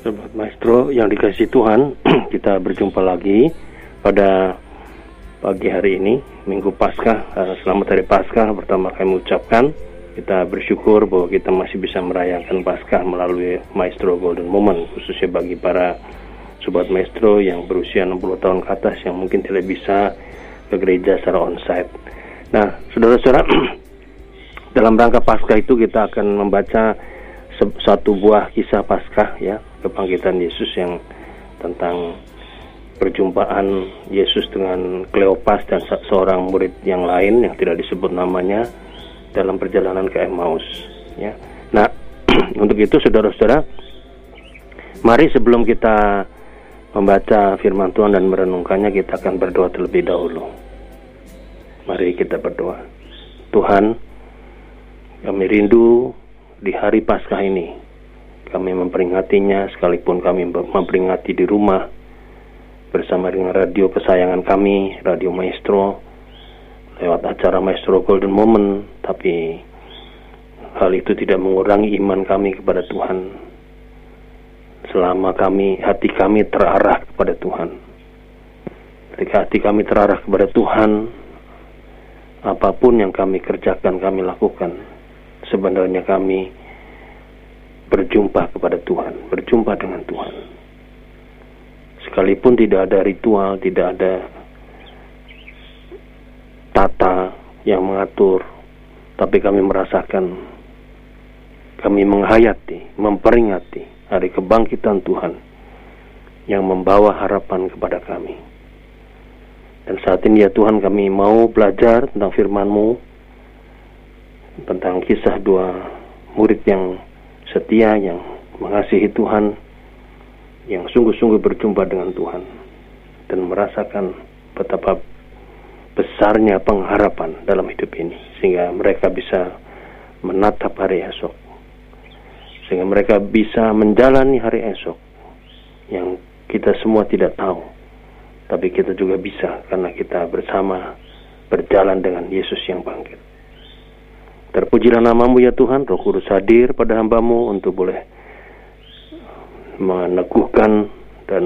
Sobat Maestro yang dikasih Tuhan, kita berjumpa lagi pada pagi hari ini, Minggu Paskah. Eh, selamat hari Paskah pertama kami ucapkan. Kita bersyukur bahwa kita masih bisa merayakan Paskah melalui Maestro Golden Moment, khususnya bagi para Sobat Maestro yang berusia 60 tahun ke atas yang mungkin tidak bisa ke gereja secara onsite. Nah, saudara-saudara, dalam rangka Paskah itu kita akan membaca satu buah kisah Paskah ya kebangkitan Yesus yang tentang perjumpaan Yesus dengan Kleopas dan seorang murid yang lain yang tidak disebut namanya dalam perjalanan ke Emmaus ya. Nah, untuk itu saudara-saudara mari sebelum kita membaca firman Tuhan dan merenungkannya kita akan berdoa terlebih dahulu. Mari kita berdoa. Tuhan, kami rindu di hari Paskah ini. Kami memperingatinya sekalipun kami memperingati di rumah bersama dengan radio kesayangan kami, Radio Maestro, lewat acara Maestro Golden Moment, tapi hal itu tidak mengurangi iman kami kepada Tuhan. Selama kami, hati kami terarah kepada Tuhan. Ketika hati kami terarah kepada Tuhan, apa pun yang kami kerjakan, kami lakukan, sebenarnya kami berjumpa kepada Tuhan, berjumpa dengan Tuhan. Sekalipun tidak ada ritual, tidak ada tata yang mengatur, tapi kami merasakan, kami menghayati, memperingati hari kebangkitan Tuhan yang membawa harapan kepada kami. Dan saat ini ya Tuhan kami mau belajar tentang firman-Mu, tentang kisah dua murid yang setia, yang mengasihi Tuhan, yang sungguh-sungguh berjumpa dengan Tuhan, dan merasakan betapa besarnya pengharapan dalam hidup ini, sehingga mereka bisa menatap hari esok, sehingga mereka bisa menjalani hari esok yang kita semua tidak tahu, tapi kita juga bisa karena kita bersama berjalan dengan Yesus yang bangkit. Terpujilah namamu ya Tuhan, roh kudus hadir pada hambamu untuk boleh meneguhkan dan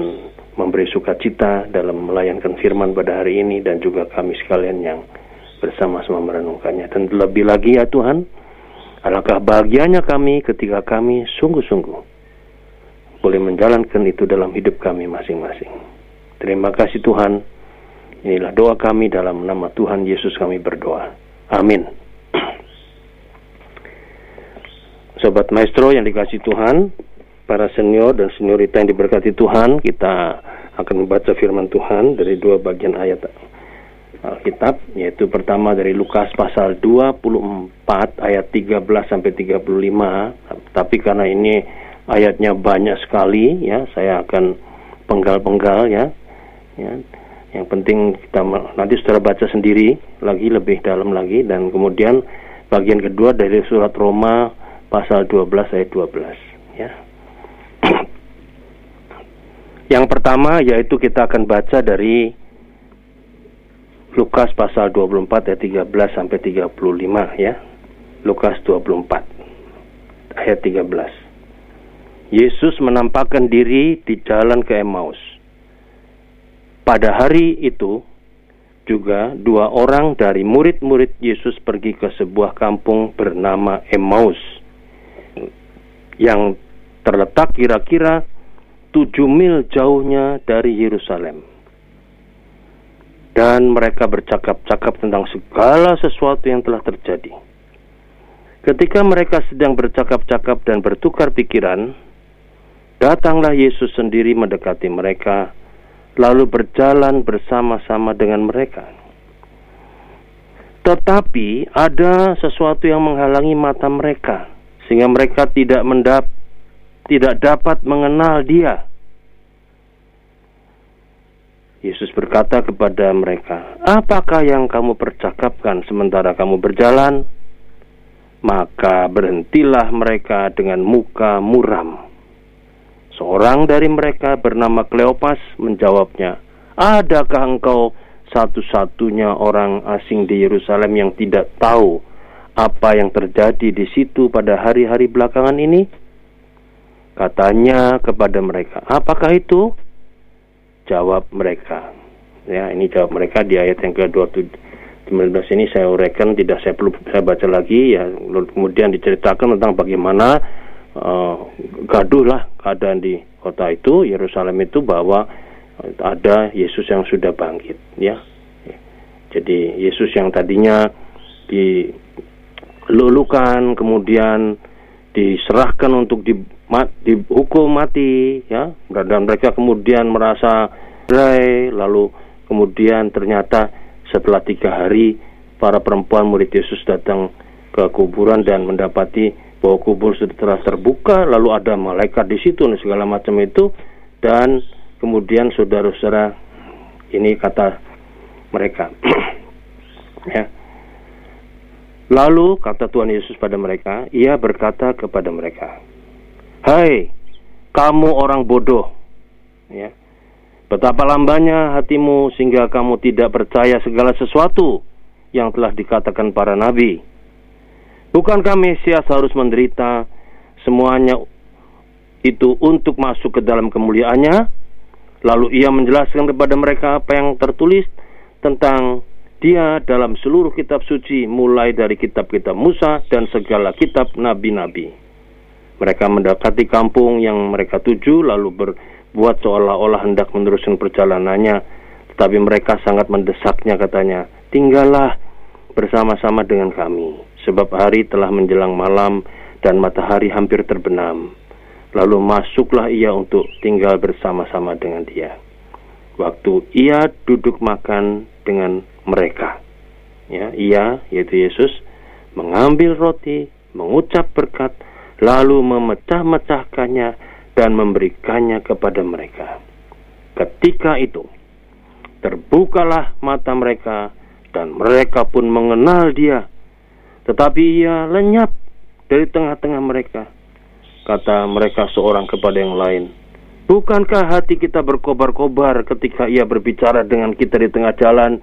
memberi sukacita dalam melayankan firman pada hari ini dan juga kami sekalian yang bersama-sama merenungkannya. Dan lebih lagi ya Tuhan, alangkah bahagianya kami ketika kami sungguh-sungguh boleh menjalankan itu dalam hidup kami masing-masing. Terima kasih Tuhan. Inilah doa kami dalam nama Tuhan Yesus kami berdoa. Amin. Sobat Maestro yang dikasih Tuhan, para senior dan seniorita yang diberkati Tuhan, kita akan membaca firman Tuhan dari dua bagian ayat Alkitab, yaitu pertama dari Lukas pasal 24 ayat 13 sampai 35. Tapi karena ini ayatnya banyak sekali, ya, saya akan penggal-penggal ya. ya. Yang penting kita nanti saudara baca sendiri lagi lebih dalam lagi dan kemudian bagian kedua dari surat Roma pasal 12 ayat 12 ya. Yang pertama yaitu kita akan baca dari Lukas pasal 24 ayat 13 sampai 35 ya. Lukas 24 ayat 13. Yesus menampakkan diri di jalan ke Emmaus. Pada hari itu juga dua orang dari murid-murid Yesus pergi ke sebuah kampung bernama Emmaus yang terletak kira-kira tujuh mil jauhnya dari Yerusalem. Dan mereka bercakap-cakap tentang segala sesuatu yang telah terjadi. Ketika mereka sedang bercakap-cakap dan bertukar pikiran, datanglah Yesus sendiri mendekati mereka, lalu berjalan bersama-sama dengan mereka. Tetapi ada sesuatu yang menghalangi mata mereka sehingga mereka tidak mendap tidak dapat mengenal dia. Yesus berkata kepada mereka, "Apakah yang kamu percakapkan sementara kamu berjalan?" Maka berhentilah mereka dengan muka muram. Seorang dari mereka bernama Kleopas menjawabnya, "Adakah engkau satu-satunya orang asing di Yerusalem yang tidak tahu apa yang terjadi di situ pada hari-hari belakangan ini? Katanya kepada mereka, apakah itu? Jawab mereka. Ya, ini jawab mereka di ayat yang ke-19 ini saya uraikan, tidak saya perlu saya baca lagi ya. Lalu kemudian diceritakan tentang bagaimana uh, gaduh lah keadaan di kota itu Yerusalem itu bahwa ada Yesus yang sudah bangkit ya. Jadi Yesus yang tadinya dilulukan kemudian diserahkan untuk di, dihukum mati ya. Dan mereka kemudian merasa berai lalu kemudian ternyata setelah tiga hari para perempuan murid Yesus datang ke kuburan dan mendapati bahwa kubur sudah terbuka lalu ada malaikat di situ dan segala macam itu. Dan kemudian saudara-saudara ini kata mereka ya lalu kata Tuhan Yesus pada mereka ia berkata kepada mereka hai kamu orang bodoh ya betapa lambannya hatimu sehingga kamu tidak percaya segala sesuatu yang telah dikatakan para nabi Bukankah Mesias harus menderita semuanya itu untuk masuk ke dalam kemuliaannya? Lalu ia menjelaskan kepada mereka apa yang tertulis tentang dia dalam seluruh kitab suci mulai dari kitab-kitab Musa dan segala kitab nabi-nabi. Mereka mendekati kampung yang mereka tuju lalu berbuat seolah-olah hendak meneruskan perjalanannya. Tetapi mereka sangat mendesaknya katanya, tinggallah bersama-sama dengan kami sebab hari telah menjelang malam dan matahari hampir terbenam. Lalu masuklah ia untuk tinggal bersama-sama dengan dia. Waktu ia duduk makan dengan mereka, ya, ia yaitu Yesus mengambil roti, mengucap berkat, lalu memecah-mecahkannya dan memberikannya kepada mereka. Ketika itu, terbukalah mata mereka dan mereka pun mengenal dia tetapi ia lenyap dari tengah-tengah mereka. Kata mereka seorang kepada yang lain, Bukankah hati kita berkobar-kobar ketika ia berbicara dengan kita di tengah jalan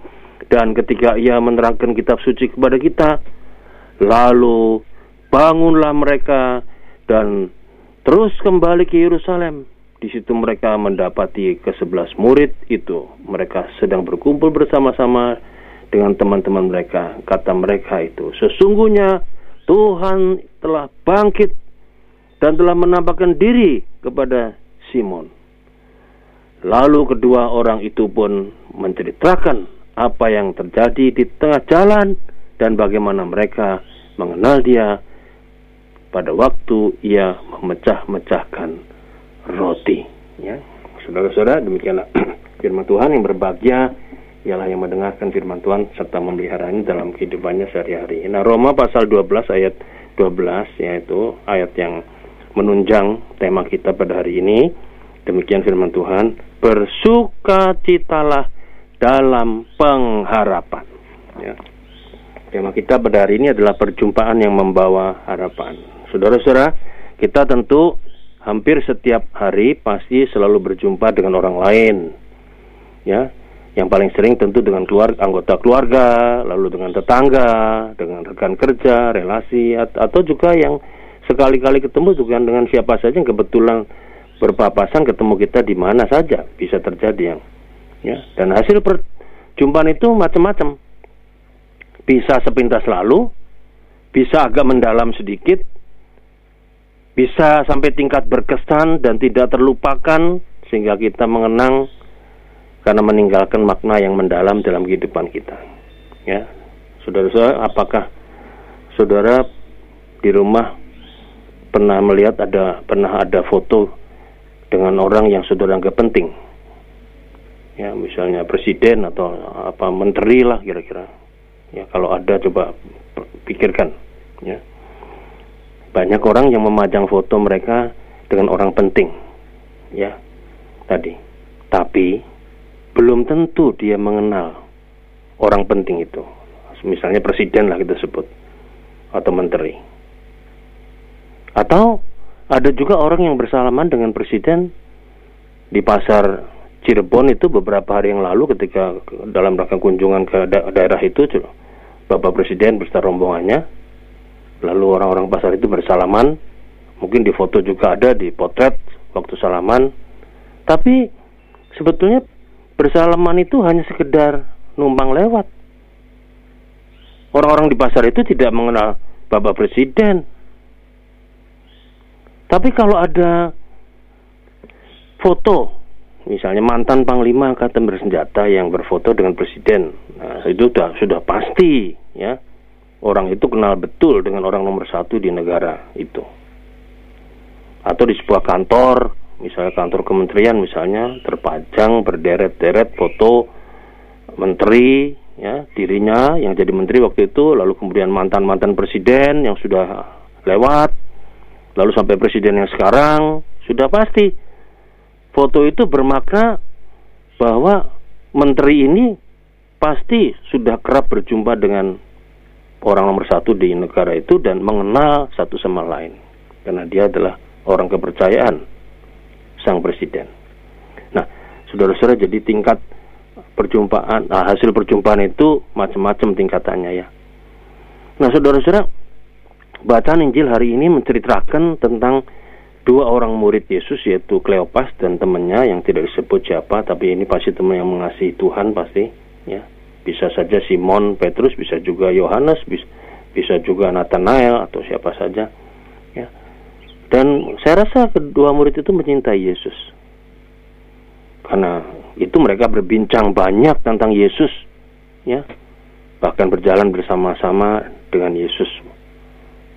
dan ketika ia menerangkan kitab suci kepada kita? Lalu bangunlah mereka dan terus kembali ke Yerusalem. Di situ mereka mendapati kesebelas murid itu. Mereka sedang berkumpul bersama-sama dengan teman-teman mereka. Kata mereka itu, sesungguhnya Tuhan telah bangkit dan telah menampakkan diri kepada Simon. Lalu kedua orang itu pun menceritakan apa yang terjadi di tengah jalan dan bagaimana mereka mengenal dia pada waktu ia memecah-mecahkan roti. Ya, saudara-saudara, demikianlah firman Tuhan yang berbahagia ialah yang mendengarkan firman Tuhan serta memeliharanya dalam kehidupannya sehari-hari. Nah, Roma pasal 12 ayat 12 yaitu ayat yang menunjang tema kita pada hari ini. Demikian firman Tuhan, bersukacitalah dalam pengharapan. Ya. Tema kita pada hari ini adalah perjumpaan yang membawa harapan. Saudara-saudara, kita tentu hampir setiap hari pasti selalu berjumpa dengan orang lain. Ya, yang paling sering tentu dengan keluarga, anggota keluarga, lalu dengan tetangga, dengan rekan kerja, relasi, atau juga yang sekali-kali ketemu juga dengan siapa saja yang kebetulan berpapasan ketemu kita di mana saja bisa terjadi yang ya dan hasil perjumpaan itu macam-macam bisa sepintas lalu bisa agak mendalam sedikit bisa sampai tingkat berkesan dan tidak terlupakan sehingga kita mengenang karena meninggalkan makna yang mendalam dalam kehidupan kita. Ya, saudara-saudara, apakah saudara di rumah pernah melihat ada pernah ada foto dengan orang yang saudara anggap penting? Ya, misalnya presiden atau apa menteri lah kira-kira. Ya, kalau ada coba pikirkan. Ya, banyak orang yang memajang foto mereka dengan orang penting. Ya, tadi. Tapi belum tentu dia mengenal orang penting itu. Misalnya presiden lah kita sebut atau menteri. Atau ada juga orang yang bersalaman dengan presiden di pasar Cirebon itu beberapa hari yang lalu ketika dalam rangka kunjungan ke da daerah itu Bapak Presiden beserta rombongannya lalu orang-orang pasar itu bersalaman Mungkin di foto juga ada di potret waktu salaman. Tapi sebetulnya bersalaman itu hanya sekedar numpang lewat. Orang-orang di pasar itu tidak mengenal Bapak Presiden. Tapi kalau ada foto, misalnya mantan Panglima Angkatan Bersenjata yang berfoto dengan Presiden, nah, itu sudah sudah pasti, ya. Orang itu kenal betul dengan orang nomor satu di negara itu. Atau di sebuah kantor, misalnya kantor kementerian misalnya terpajang berderet-deret foto menteri ya dirinya yang jadi menteri waktu itu lalu kemudian mantan-mantan presiden yang sudah lewat lalu sampai presiden yang sekarang sudah pasti foto itu bermakna bahwa menteri ini pasti sudah kerap berjumpa dengan orang nomor satu di negara itu dan mengenal satu sama lain karena dia adalah orang kepercayaan sang presiden. Nah, saudara-saudara jadi tingkat perjumpaan, nah, hasil perjumpaan itu macam-macam tingkatannya ya. Nah, saudara-saudara, bacaan Injil hari ini menceritakan tentang dua orang murid Yesus yaitu Kleopas dan temannya yang tidak disebut siapa, tapi ini pasti teman yang mengasihi Tuhan pasti, ya. Bisa saja Simon Petrus, bisa juga Yohanes, bisa, bisa juga Nathanael atau siapa saja, ya. Dan saya rasa kedua murid itu mencintai Yesus. Karena itu mereka berbincang banyak tentang Yesus ya bahkan berjalan bersama-sama dengan Yesus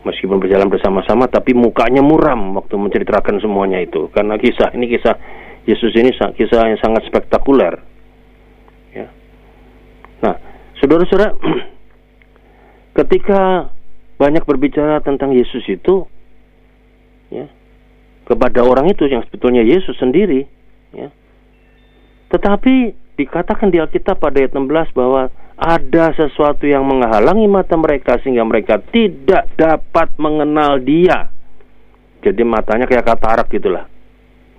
meskipun berjalan bersama-sama tapi mukanya muram waktu menceritakan semuanya itu. Karena kisah ini kisah Yesus ini kisah yang sangat spektakuler. Ya. Nah saudara-saudara ketika banyak berbicara tentang Yesus itu ya kepada orang itu yang sebetulnya Yesus sendiri ya. Tetapi dikatakan di Alkitab pada ayat 16 bahwa ada sesuatu yang menghalangi mata mereka sehingga mereka tidak dapat mengenal dia. Jadi matanya kayak katarak gitulah.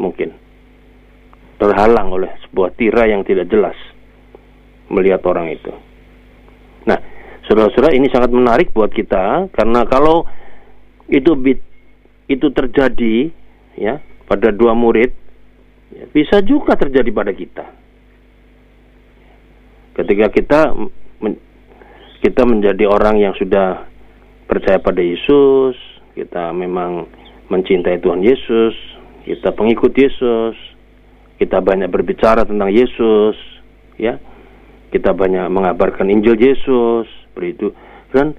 Mungkin. Terhalang oleh sebuah tirai yang tidak jelas melihat orang itu. Nah, saudara-saudara ini sangat menarik buat kita karena kalau itu itu terjadi ya pada dua murid Ya, bisa juga terjadi pada kita. Ketika kita kita menjadi orang yang sudah percaya pada Yesus, kita memang mencintai Tuhan Yesus, kita pengikut Yesus, kita banyak berbicara tentang Yesus, ya. Kita banyak mengabarkan Injil Yesus, begitu. Dan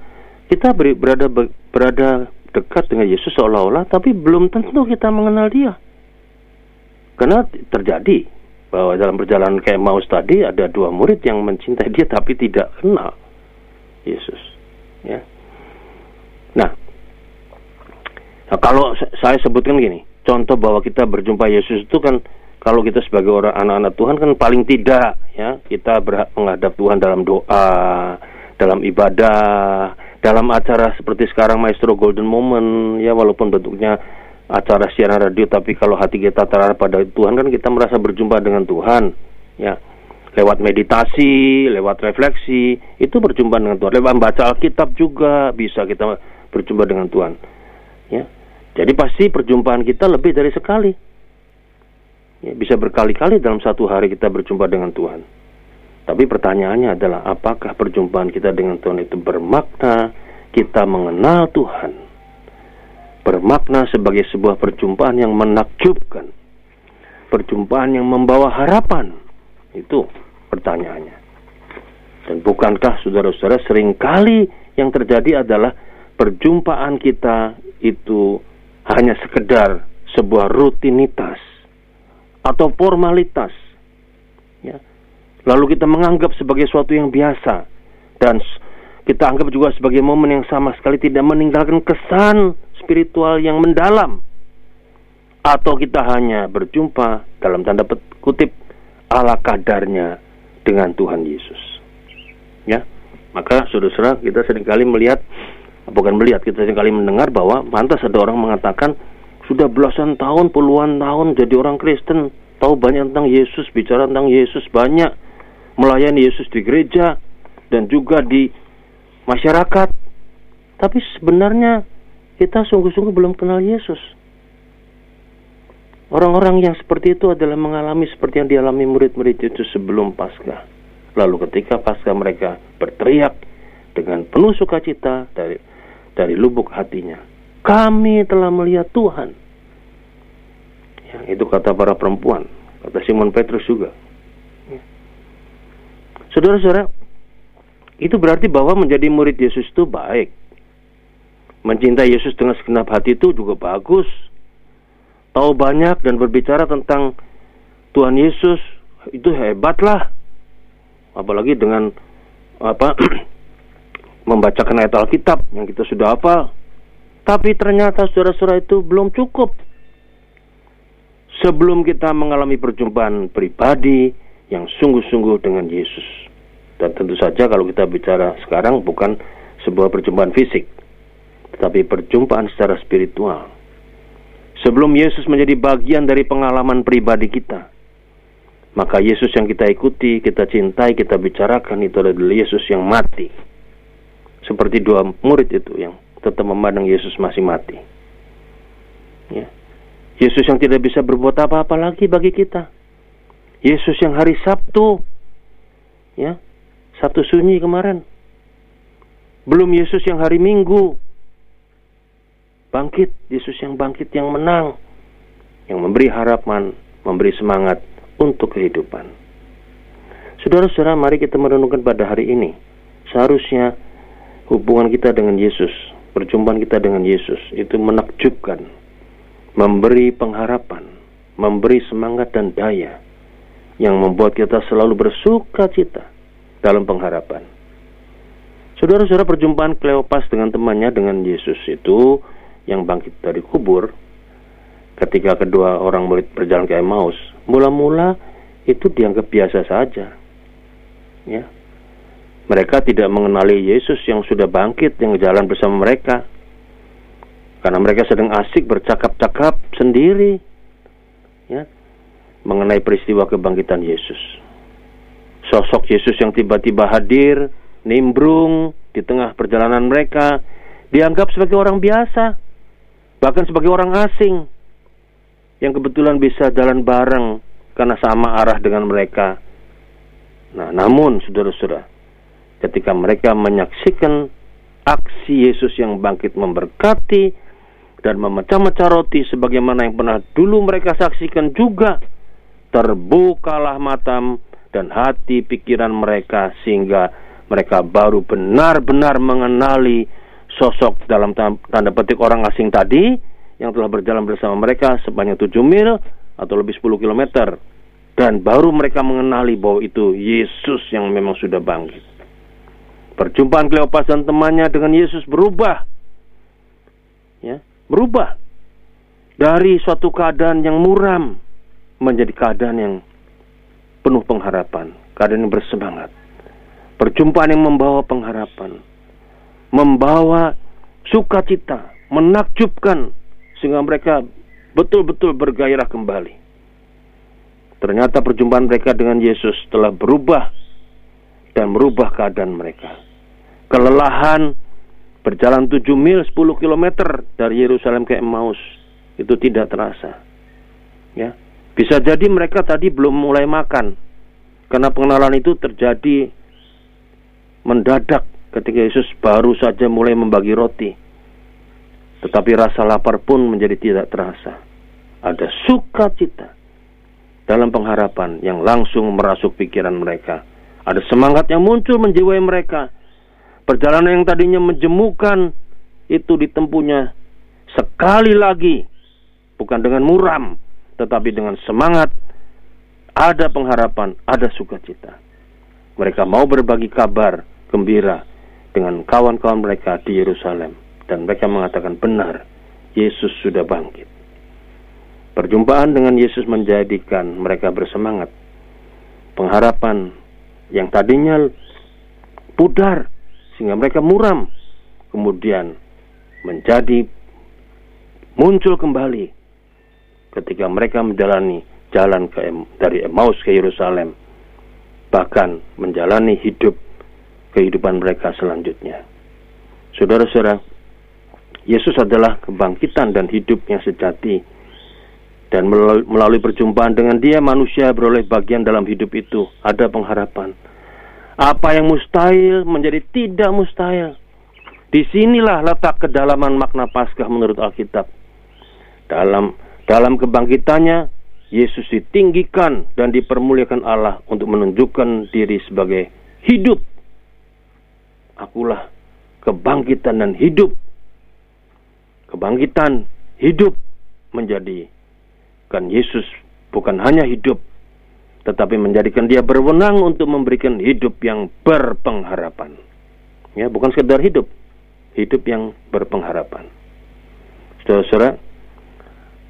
kita berada berada dekat dengan Yesus seolah-olah tapi belum tentu kita mengenal dia. Karena terjadi bahwa dalam perjalanan kayak Maus tadi ada dua murid yang mencintai dia tapi tidak kenal Yesus. Ya. Nah, nah kalau saya sebutkan gini, contoh bahwa kita berjumpa Yesus itu kan kalau kita sebagai orang anak-anak Tuhan kan paling tidak ya kita berhak menghadap Tuhan dalam doa, dalam ibadah, dalam acara seperti sekarang Maestro Golden Moment ya walaupun bentuknya acara siaran radio tapi kalau hati kita terarah pada Tuhan kan kita merasa berjumpa dengan Tuhan ya. Lewat meditasi lewat refleksi itu berjumpa dengan Tuhan. Lewat baca Alkitab juga bisa kita berjumpa dengan Tuhan ya. Jadi pasti perjumpaan kita lebih dari sekali. Ya, bisa berkali-kali dalam satu hari kita berjumpa dengan Tuhan. Tapi pertanyaannya adalah apakah perjumpaan kita dengan Tuhan itu bermakna kita mengenal Tuhan bermakna sebagai sebuah perjumpaan yang menakjubkan. Perjumpaan yang membawa harapan. Itu pertanyaannya. Dan bukankah saudara-saudara sering kali yang terjadi adalah perjumpaan kita itu hanya sekedar sebuah rutinitas atau formalitas. Ya. Lalu kita menganggap sebagai sesuatu yang biasa dan kita anggap juga sebagai momen yang sama sekali tidak meninggalkan kesan spiritual yang mendalam atau kita hanya berjumpa dalam tanda kutip ala kadarnya dengan Tuhan Yesus. Ya. Maka saudara-saudara kita sering kali melihat bukan melihat kita sering kali mendengar bahwa pantas ada orang mengatakan sudah belasan tahun, puluhan tahun jadi orang Kristen, tahu banyak tentang Yesus, bicara tentang Yesus banyak, melayani Yesus di gereja dan juga di masyarakat. Tapi sebenarnya kita sungguh-sungguh belum kenal Yesus. Orang-orang yang seperti itu adalah mengalami seperti yang dialami murid-murid itu sebelum Paskah. Lalu ketika Paskah mereka berteriak dengan penuh sukacita dari dari lubuk hatinya, kami telah melihat Tuhan. Ya, itu kata para perempuan, kata Simon Petrus juga. Ya. Saudara-saudara, itu berarti bahwa menjadi murid Yesus itu baik. Mencintai Yesus dengan segenap hati itu juga bagus. Tahu banyak dan berbicara tentang Tuhan Yesus itu hebatlah apalagi dengan apa membacakan ayat Alkitab yang kita sudah hafal. Tapi ternyata saudara-saudara itu belum cukup. Sebelum kita mengalami perjumpaan pribadi yang sungguh-sungguh dengan Yesus. Dan tentu saja kalau kita bicara sekarang bukan sebuah perjumpaan fisik tetapi perjumpaan secara spiritual Sebelum Yesus menjadi bagian dari pengalaman pribadi kita, maka Yesus yang kita ikuti, kita cintai, kita bicarakan itu adalah Yesus yang mati. Seperti dua murid itu yang tetap memandang Yesus masih mati. Ya. Yesus yang tidak bisa berbuat apa-apa lagi bagi kita. Yesus yang hari Sabtu, ya, Sabtu sunyi kemarin. Belum Yesus yang hari Minggu, Bangkit, Yesus yang bangkit yang menang, yang memberi harapan, memberi semangat untuk kehidupan. Saudara-saudara, mari kita merenungkan pada hari ini. Seharusnya hubungan kita dengan Yesus, perjumpaan kita dengan Yesus itu menakjubkan, memberi pengharapan, memberi semangat dan daya yang membuat kita selalu bersuka cita dalam pengharapan. Saudara-saudara perjumpaan Kleopas dengan temannya dengan Yesus itu yang bangkit dari kubur ketika kedua orang murid berjalan ke Emmaus mula-mula itu dianggap biasa saja. Ya. Mereka tidak mengenali Yesus yang sudah bangkit yang jalan bersama mereka. Karena mereka sedang asik bercakap-cakap sendiri ya mengenai peristiwa kebangkitan Yesus. Sosok Yesus yang tiba-tiba hadir nimbrung di tengah perjalanan mereka dianggap sebagai orang biasa bahkan sebagai orang asing yang kebetulan bisa jalan bareng karena sama arah dengan mereka. Nah, namun saudara-saudara, ketika mereka menyaksikan aksi Yesus yang bangkit memberkati dan memecah-mecah roti sebagaimana yang pernah dulu mereka saksikan juga, terbukalah mata dan hati pikiran mereka sehingga mereka baru benar-benar mengenali sosok dalam tanda petik orang asing tadi yang telah berjalan bersama mereka sepanjang 7 mil atau lebih 10 km dan baru mereka mengenali bahwa itu Yesus yang memang sudah bangkit. Perjumpaan Kleopas dan temannya dengan Yesus berubah. Ya, berubah dari suatu keadaan yang muram menjadi keadaan yang penuh pengharapan, keadaan yang bersemangat. Perjumpaan yang membawa pengharapan, membawa sukacita, menakjubkan sehingga mereka betul-betul bergairah kembali. Ternyata perjumpaan mereka dengan Yesus telah berubah dan merubah keadaan mereka. Kelelahan berjalan 7 mil 10 km dari Yerusalem ke Emmaus itu tidak terasa. Ya. Bisa jadi mereka tadi belum mulai makan karena pengenalan itu terjadi mendadak ketika Yesus baru saja mulai membagi roti. Tetapi rasa lapar pun menjadi tidak terasa. Ada sukacita dalam pengharapan yang langsung merasuk pikiran mereka. Ada semangat yang muncul menjiwai mereka. Perjalanan yang tadinya menjemukan itu ditempuhnya sekali lagi. Bukan dengan muram, tetapi dengan semangat. Ada pengharapan, ada sukacita. Mereka mau berbagi kabar gembira dengan kawan-kawan mereka di Yerusalem dan mereka mengatakan benar Yesus sudah bangkit. Perjumpaan dengan Yesus menjadikan mereka bersemangat. Pengharapan yang tadinya pudar sehingga mereka muram kemudian menjadi muncul kembali ketika mereka menjalani jalan ke dari Emmaus ke Yerusalem bahkan menjalani hidup kehidupan mereka selanjutnya. Saudara-saudara, Yesus adalah kebangkitan dan hidup yang sejati Dan melalui perjumpaan dengan dia manusia beroleh bagian dalam hidup itu. Ada pengharapan. Apa yang mustahil menjadi tidak mustahil. Di sinilah letak kedalaman makna Paskah menurut Alkitab. Dalam dalam kebangkitannya, Yesus ditinggikan dan dipermuliakan Allah untuk menunjukkan diri sebagai hidup. Akulah kebangkitan dan hidup. Kebangkitan, hidup menjadi kan Yesus bukan hanya hidup tetapi menjadikan dia berwenang untuk memberikan hidup yang berpengharapan. Ya, bukan sekedar hidup, hidup yang berpengharapan. Saudara-saudara,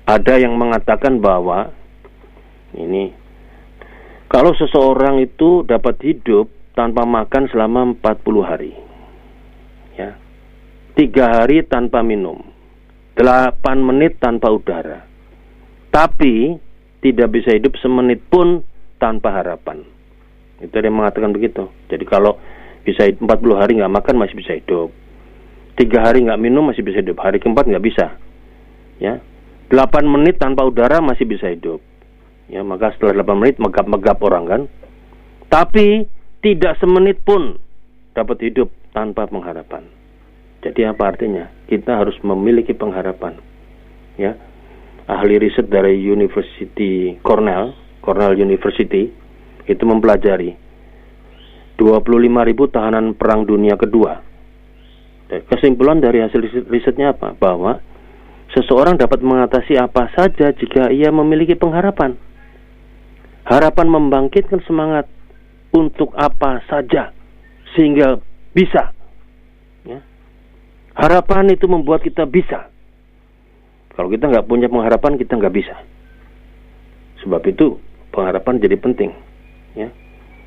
ada yang mengatakan bahwa ini kalau seseorang itu dapat hidup tanpa makan selama 40 hari. Ya. Tiga hari tanpa minum. 8 menit tanpa udara tapi tidak bisa hidup semenit pun tanpa harapan. Itu yang mengatakan begitu. Jadi kalau bisa 40 hari nggak makan masih bisa hidup. Tiga hari nggak minum masih bisa hidup. Hari keempat nggak bisa. Ya, 8 menit tanpa udara masih bisa hidup. Ya, maka setelah 8 menit megap-megap orang kan. Tapi tidak semenit pun dapat hidup tanpa pengharapan. Jadi apa artinya? Kita harus memiliki pengharapan. Ya, ahli riset dari University Cornell, Cornell University, itu mempelajari 25 ribu tahanan perang dunia kedua. Kesimpulan dari hasil risetnya apa? Bahwa seseorang dapat mengatasi apa saja jika ia memiliki pengharapan. Harapan membangkitkan semangat untuk apa saja sehingga bisa. Ya. Harapan itu membuat kita bisa kalau kita nggak punya pengharapan, kita nggak bisa. Sebab itu pengharapan jadi penting. Ya.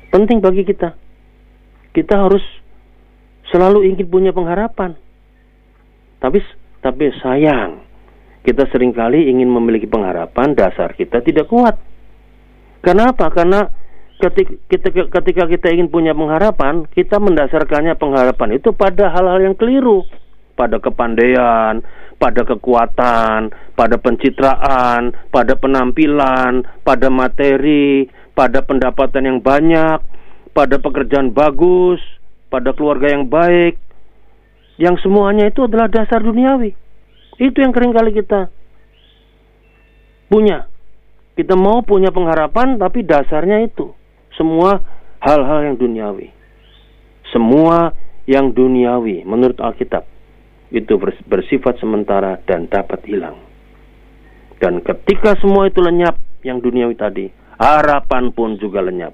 Penting bagi kita. Kita harus selalu ingin punya pengharapan. Tapi tapi sayang, kita sering kali ingin memiliki pengharapan, dasar kita tidak kuat. Kenapa? Karena ketika kita, ketika kita ingin punya pengharapan, kita mendasarkannya pengharapan itu pada hal-hal yang keliru, pada kepandaian, pada kekuatan, pada pencitraan, pada penampilan, pada materi, pada pendapatan yang banyak, pada pekerjaan bagus, pada keluarga yang baik. Yang semuanya itu adalah dasar duniawi. Itu yang kali kita punya. Kita mau punya pengharapan tapi dasarnya itu semua hal-hal yang duniawi. Semua yang duniawi menurut Alkitab itu bersifat sementara dan dapat hilang. Dan ketika semua itu lenyap yang duniawi tadi, harapan pun juga lenyap.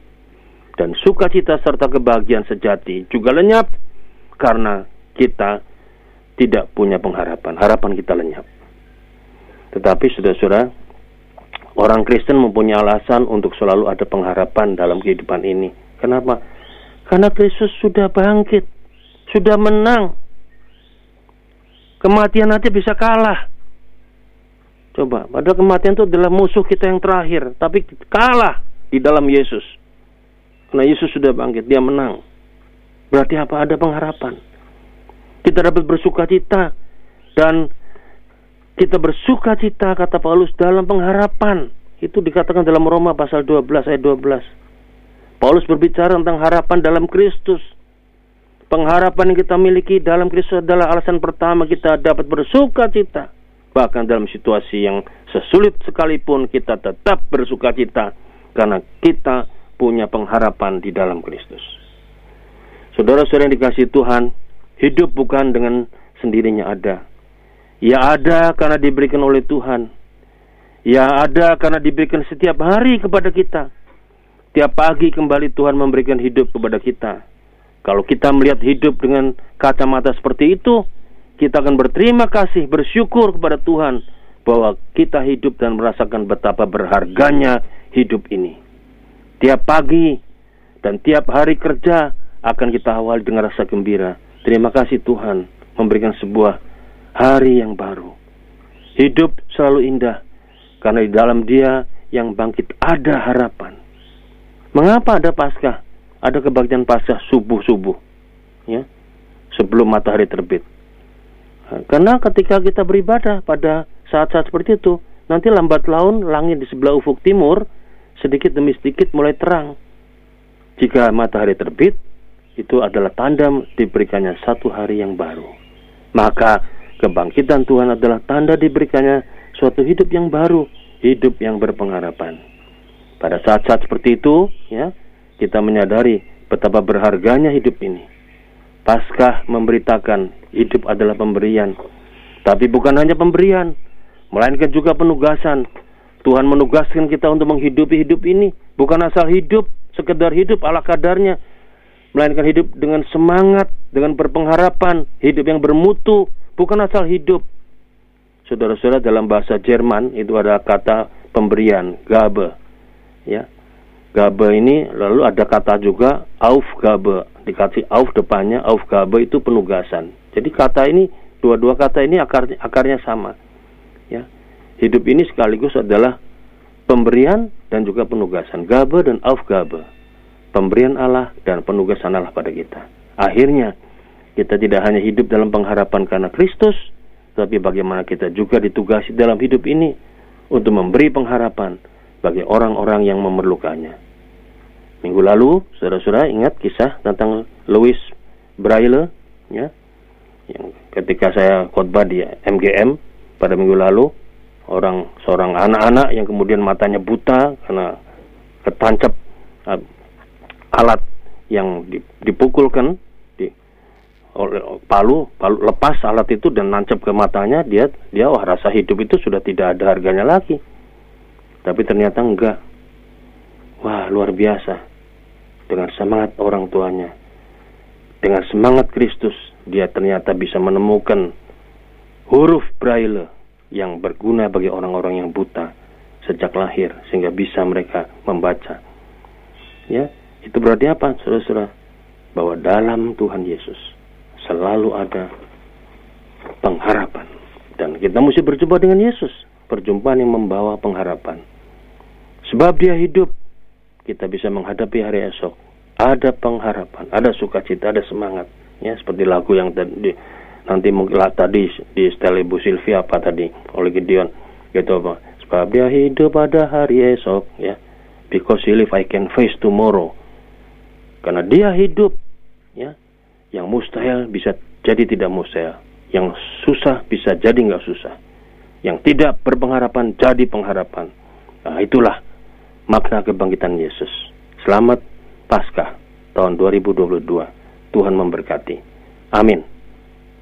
Dan sukacita serta kebahagiaan sejati juga lenyap karena kita tidak punya pengharapan. Harapan kita lenyap. Tetapi saudara-saudara, orang Kristen mempunyai alasan untuk selalu ada pengharapan dalam kehidupan ini. Kenapa? Karena Kristus sudah bangkit, sudah menang, Kematian nanti bisa kalah. Coba, padahal kematian itu adalah musuh kita yang terakhir, tapi kalah di dalam Yesus. Karena Yesus sudah bangkit, dia menang. Berarti apa? Ada pengharapan. Kita dapat bersuka cita dan kita bersuka cita kata Paulus dalam pengharapan. Itu dikatakan dalam Roma pasal 12 ayat 12. Paulus berbicara tentang harapan dalam Kristus. Pengharapan yang kita miliki dalam Kristus adalah alasan pertama kita dapat bersuka cita. Bahkan dalam situasi yang sesulit sekalipun kita tetap bersuka cita karena kita punya pengharapan di dalam Kristus. Saudara-saudara yang dikasih Tuhan, hidup bukan dengan sendirinya ada. Ya ada karena diberikan oleh Tuhan. Ya ada karena diberikan setiap hari kepada kita. Tiap pagi kembali Tuhan memberikan hidup kepada kita kalau kita melihat hidup dengan kacamata seperti itu, kita akan berterima kasih, bersyukur kepada Tuhan bahwa kita hidup dan merasakan betapa berharganya hidup ini. Tiap pagi dan tiap hari kerja akan kita awali dengan rasa gembira. Terima kasih Tuhan memberikan sebuah hari yang baru. Hidup selalu indah karena di dalam Dia yang bangkit ada harapan. Mengapa ada Paskah? ada kebaktian pasca subuh-subuh ya sebelum matahari terbit nah, karena ketika kita beribadah pada saat-saat seperti itu nanti lambat laun langit di sebelah ufuk timur sedikit demi sedikit mulai terang. Jika matahari terbit, itu adalah tanda diberikannya satu hari yang baru. Maka kebangkitan Tuhan adalah tanda diberikannya suatu hidup yang baru, hidup yang berpengharapan. Pada saat-saat seperti itu, ya, kita menyadari betapa berharganya hidup ini. Paskah memberitakan hidup adalah pemberian, tapi bukan hanya pemberian, melainkan juga penugasan. Tuhan menugaskan kita untuk menghidupi hidup ini, bukan asal hidup, sekedar hidup ala kadarnya, melainkan hidup dengan semangat, dengan berpengharapan, hidup yang bermutu, bukan asal hidup. Saudara-saudara dalam bahasa Jerman itu ada kata pemberian, Gabe. Ya. Gabe ini lalu ada kata juga Aufgabe, dikasih auf depannya, Aufgabe itu penugasan. Jadi kata ini dua-dua kata ini akar, akarnya sama ya hidup ini sekaligus adalah pemberian dan juga penugasan gabe dan aufgabe pemberian Allah dan penugasan Allah pada kita akhirnya kita tidak hanya hidup dalam pengharapan karena Kristus tapi bagaimana kita juga ditugasi dalam hidup ini untuk memberi pengharapan bagi orang-orang yang memerlukannya. Minggu lalu, saudara-saudara ingat kisah tentang Louis Braille, ya, yang ketika saya khotbah di MGM pada minggu lalu orang seorang anak-anak yang kemudian matanya buta karena ketancap uh, alat yang dipukulkan palu palu lepas alat itu dan nancap ke matanya dia dia wah rasa hidup itu sudah tidak ada harganya lagi tapi ternyata enggak wah luar biasa dengan semangat orang tuanya dengan semangat Kristus dia ternyata bisa menemukan huruf braille yang berguna bagi orang-orang yang buta sejak lahir sehingga bisa mereka membaca. Ya, itu berarti apa, Saudara-saudara? Bahwa dalam Tuhan Yesus selalu ada pengharapan. Dan kita mesti berjumpa dengan Yesus, perjumpaan yang membawa pengharapan. Sebab dia hidup, kita bisa menghadapi hari esok. Ada pengharapan, ada sukacita, ada semangat. Ya, seperti lagu yang tadi nanti mungkin tadi di setel Ibu Sylvia apa tadi oleh Gideon. Gitu apa. Sebab dia hidup pada hari esok ya. Because he live I can face tomorrow. Karena dia hidup ya yang mustahil bisa jadi tidak mustahil. Yang susah bisa jadi nggak susah. Yang tidak berpengharapan jadi pengharapan. Nah itulah makna kebangkitan Yesus. Selamat Paskah tahun 2022 Tuhan memberkati. Amin